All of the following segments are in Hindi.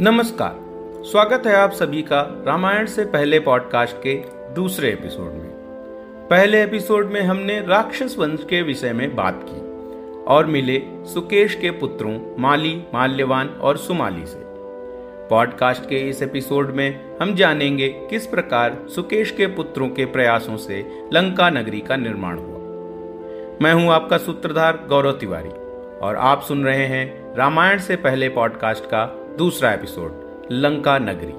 नमस्कार। स्वागत है आप सभी का रामायण से पहले पॉडकास्ट के दूसरे एपिसोड में। पहले एपिसोड में हमने राक्षस वंश के विषय में बात की और मिले सुकेश के पुत्रों माली, माल्यवान और सुमाली से। पॉडकास्ट के इस एपिसोड में हम जानेंगे किस प्रकार सुकेश के पुत्रों के प्रयासों से लंका नगरी का निर्माण हुआ। मैं हूँ आपका सूत्रधार गौरव तिवारी और आप सुन रहे हैं रामायण से पहले पॉडकास्ट का दूसरा एपिसोड, लंका नगरी।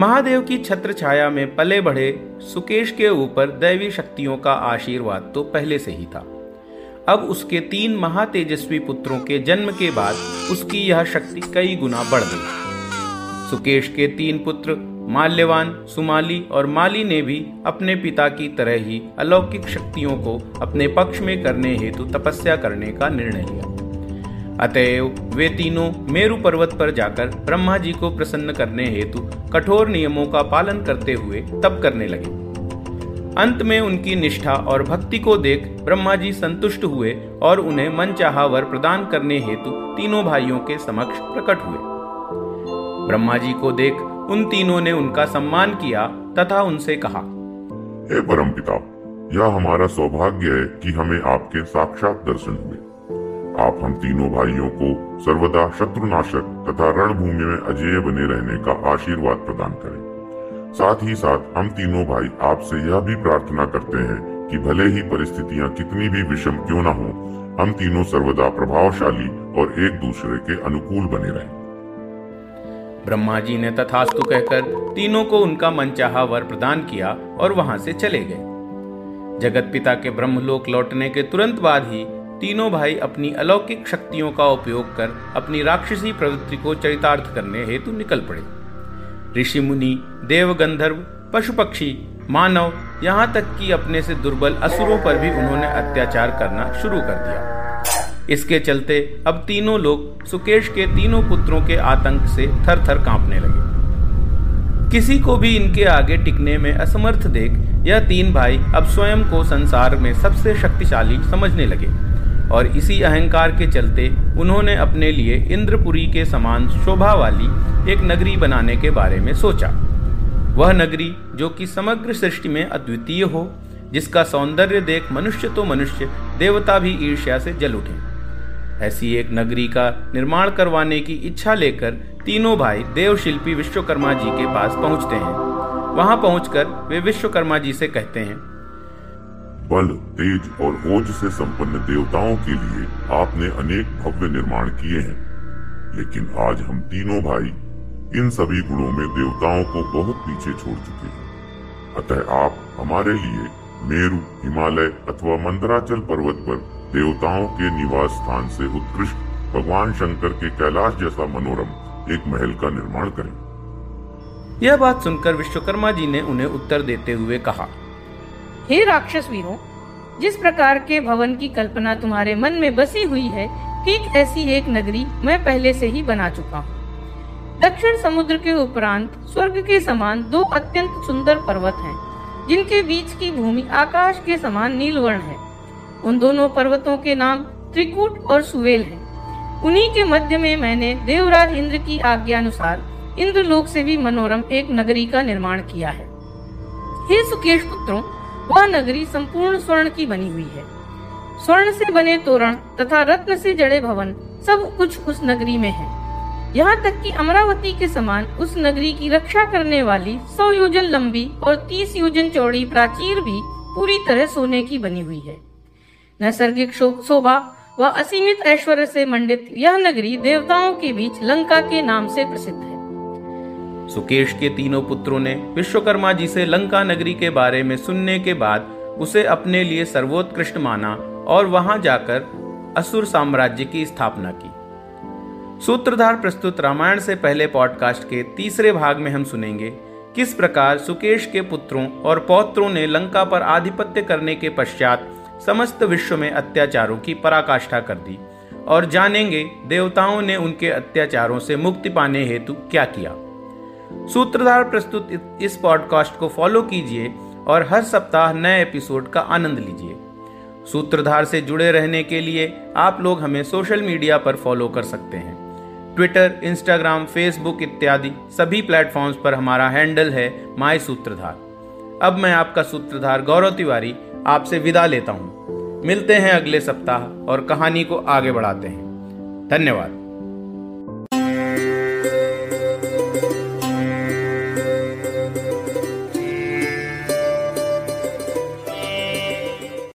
महादेव की छत्र छाया में पले बढ़े सुकेश के ऊपर दैवी शक्तियों का आशीर्वाद तो पहले से ही था। अब उसके तीन महातेजस्वी पुत्रों के जन्म के बाद उसकी यह शक्ति कई गुना बढ़ गई। सुकेश के तीन पुत्र, माल्यवान, सुमाली और माली ने भी अपने पिता की तरह ही अलौकिक शक्तियों को अपने पक्ष में करने हेतु तपस्या करने का निर्णय लिया। अतएव वे तीनों मेरु पर्वत पर जाकर ब्रह्मा जी को प्रसन्न करने हेतु कठोर नियमों का पालन करते हुए तप करने लगे। अंत में उनकी निष्ठा और भक्ति को देख ब्रह्मा जी संतुष्ट हुए और उन्हें मन चाहा वर प्रदान करने हेतु तीनों भाइयों के समक्ष प्रकट हुए। ब्रह्मा जी को देख उन तीनों ने उनका सम्मान किया तथा उनसे कहा परम पिता यह हमारा सौभाग्य है कि हमें आपके साक्षात दर्शन हुए। आप हम तीनों भाइयों को सर्वदा शत्रुनाशक तथा रणभूमि में अजय बने रहने का आशीर्वाद प्रदान करें। साथ ही साथ हम तीनों भाई आपसे यह भी प्रार्थना करते हैं कि भले ही परिस्थितियाँ कितनी भी विषम क्यों न हो, हम तीनों सर्वदा प्रभावशाली और एक दूसरे के अनुकूल बने रहें। ब्रह्मा जी ने तथास्तु कहकर तीनों को उनका मनचाहा वर प्रदान किया और वहाँ से चले गए। जगत पिता के ब्रह्मलोक लौटने के तुरंत बाद ही तीनों भाई अपनी अलौकिक शक्तियों का उपयोग कर अपनी राक्षसी प्रवृत्ति को चरितार्थ करने हेतु निकल पड़े। ऋषि मुनि देव गंधर्व पशु पक्षी मानव यहाँ तक कि अपने से दुर्बल असुरों पर भी उन्होंने अत्याचार करना शुरू कर दिया। इसके चलते अब तीनों लोग सुकेश के तीनों पुत्रों के आतंक से थर थर कांपने लगे। किसी को भी इनके आगे टिकने में असमर्थ देख यह तीन भाई अब स्वयं को संसार में सबसे शक्तिशाली समझने लगे। और इसी अहंकार के चलते उन्होंने अपने लिए इंद्रपुरी के समान शोभा वाली एक नगरी बनाने के बारे में सोचा। वह नगरी, जो कि समग्र सृष्टि में अद्वितीय हो, जिसका सौंदर्य देख मनुष्य तो मनुष्य, देवता भी ईर्ष्या से जल उठे। ऐसी एक नगरी का निर्माण करवाने की इच्छा लेकर तीनों भाई देवशिल्पी विश्वकर्मा जी के पास पहुँचते हैं। वहाँ पहुंचकर वे विश्वकर्मा जी से कहते हैं बल, तेज और ओज से संपन्न देवताओं के लिए आपने अनेक भव्य निर्माण किए हैं। लेकिन आज हम तीनों भाई इन सभी गुणों में देवताओं को बहुत पीछे छोड़ चुके हैं। अतः आप हमारे लिए मेरु, हिमालय अथवा मंदराचल पर्वत पर देवताओं के निवास स्थान से उत्कृष्ट भगवान शंकर के कैलाश जैसा मनोरम एक महल का निर्माण करें। यह बात सुनकर विश्वकर्मा जी ने उन्हें उत्तर देते हुए कहा हे राक्षस वीरों जिस प्रकार के भवन की कल्पना तुम्हारे मन में बसी हुई है ठीक ऐसी एक नगरी मैं पहले से ही बना चुका हूँ। दक्षिण समुद्र के उपरांत स्वर्ग के समान दो अत्यंत सुंदर पर्वत हैं, जिनके बीच की भूमि आकाश के समान नीलवर्ण है। उन दोनों पर्वतों के नाम त्रिकूट और सुवेल हैं। उन्हीं के मध्य में मैंने देवराज इंद्र की आज्ञा अनुसार इंद्रलोक से भी मनोरम एक नगरी का निर्माण किया है। हे सुकेश पुत्रों वह नगरी संपूर्ण स्वर्ण की बनी हुई है। स्वर्ण से बने तोरण तथा रत्न से जड़े भवन सब कुछ उस नगरी में है। यहाँ तक कि अमरावती के समान उस नगरी की रक्षा करने वाली सौ योजन लंबी और तीस योजन चौड़ी प्राचीर भी पूरी तरह सोने की बनी हुई है। नैसर्गिक शोभा व असीमित ऐश्वर्य से मंडित यह नगरी देवताओं के बीच लंका के नाम से प्रसिद्ध है। सुकेश के तीनों पुत्रों ने विश्वकर्मा जी से लंका नगरी के बारे में सुनने के बाद उसे अपने लिए सर्वोत्कृष्ट माना और वहाँ जाकर असुर साम्राज्य की स्थापना की। सूत्रधार प्रस्तुत रामायण से पहले पॉडकास्ट के तीसरे भाग में हम सुनेंगे किस प्रकार सुकेश के पुत्रों और पौत्रों ने लंका पर आधिपत्य करने के पश्चात समस्त विश्व में अत्याचारों की पराकाष्ठा कर दी और जानेंगे देवताओं ने उनके अत्याचारों से मुक्ति पाने हेतु क्या किया। सूत्रधार प्रस्तुत इस पॉडकास्ट को फॉलो कीजिए और हर सप्ताह नए एपिसोड का आनंद लीजिए। सूत्रधार से जुड़े रहने के लिए आप लोग हमें सोशल मीडिया पर फॉलो कर सकते हैं। ट्विटर इंस्टाग्राम फेसबुक इत्यादि सभी प्लेटफॉर्म्स पर हमारा हैंडल है माई सूत्रधार अब मैं आपका सूत्रधार गौरव तिवारी आपसे विदा लेता हूँ। मिलते हैं अगले सप्ताह और कहानी को आगे बढ़ाते हैं। धन्यवाद।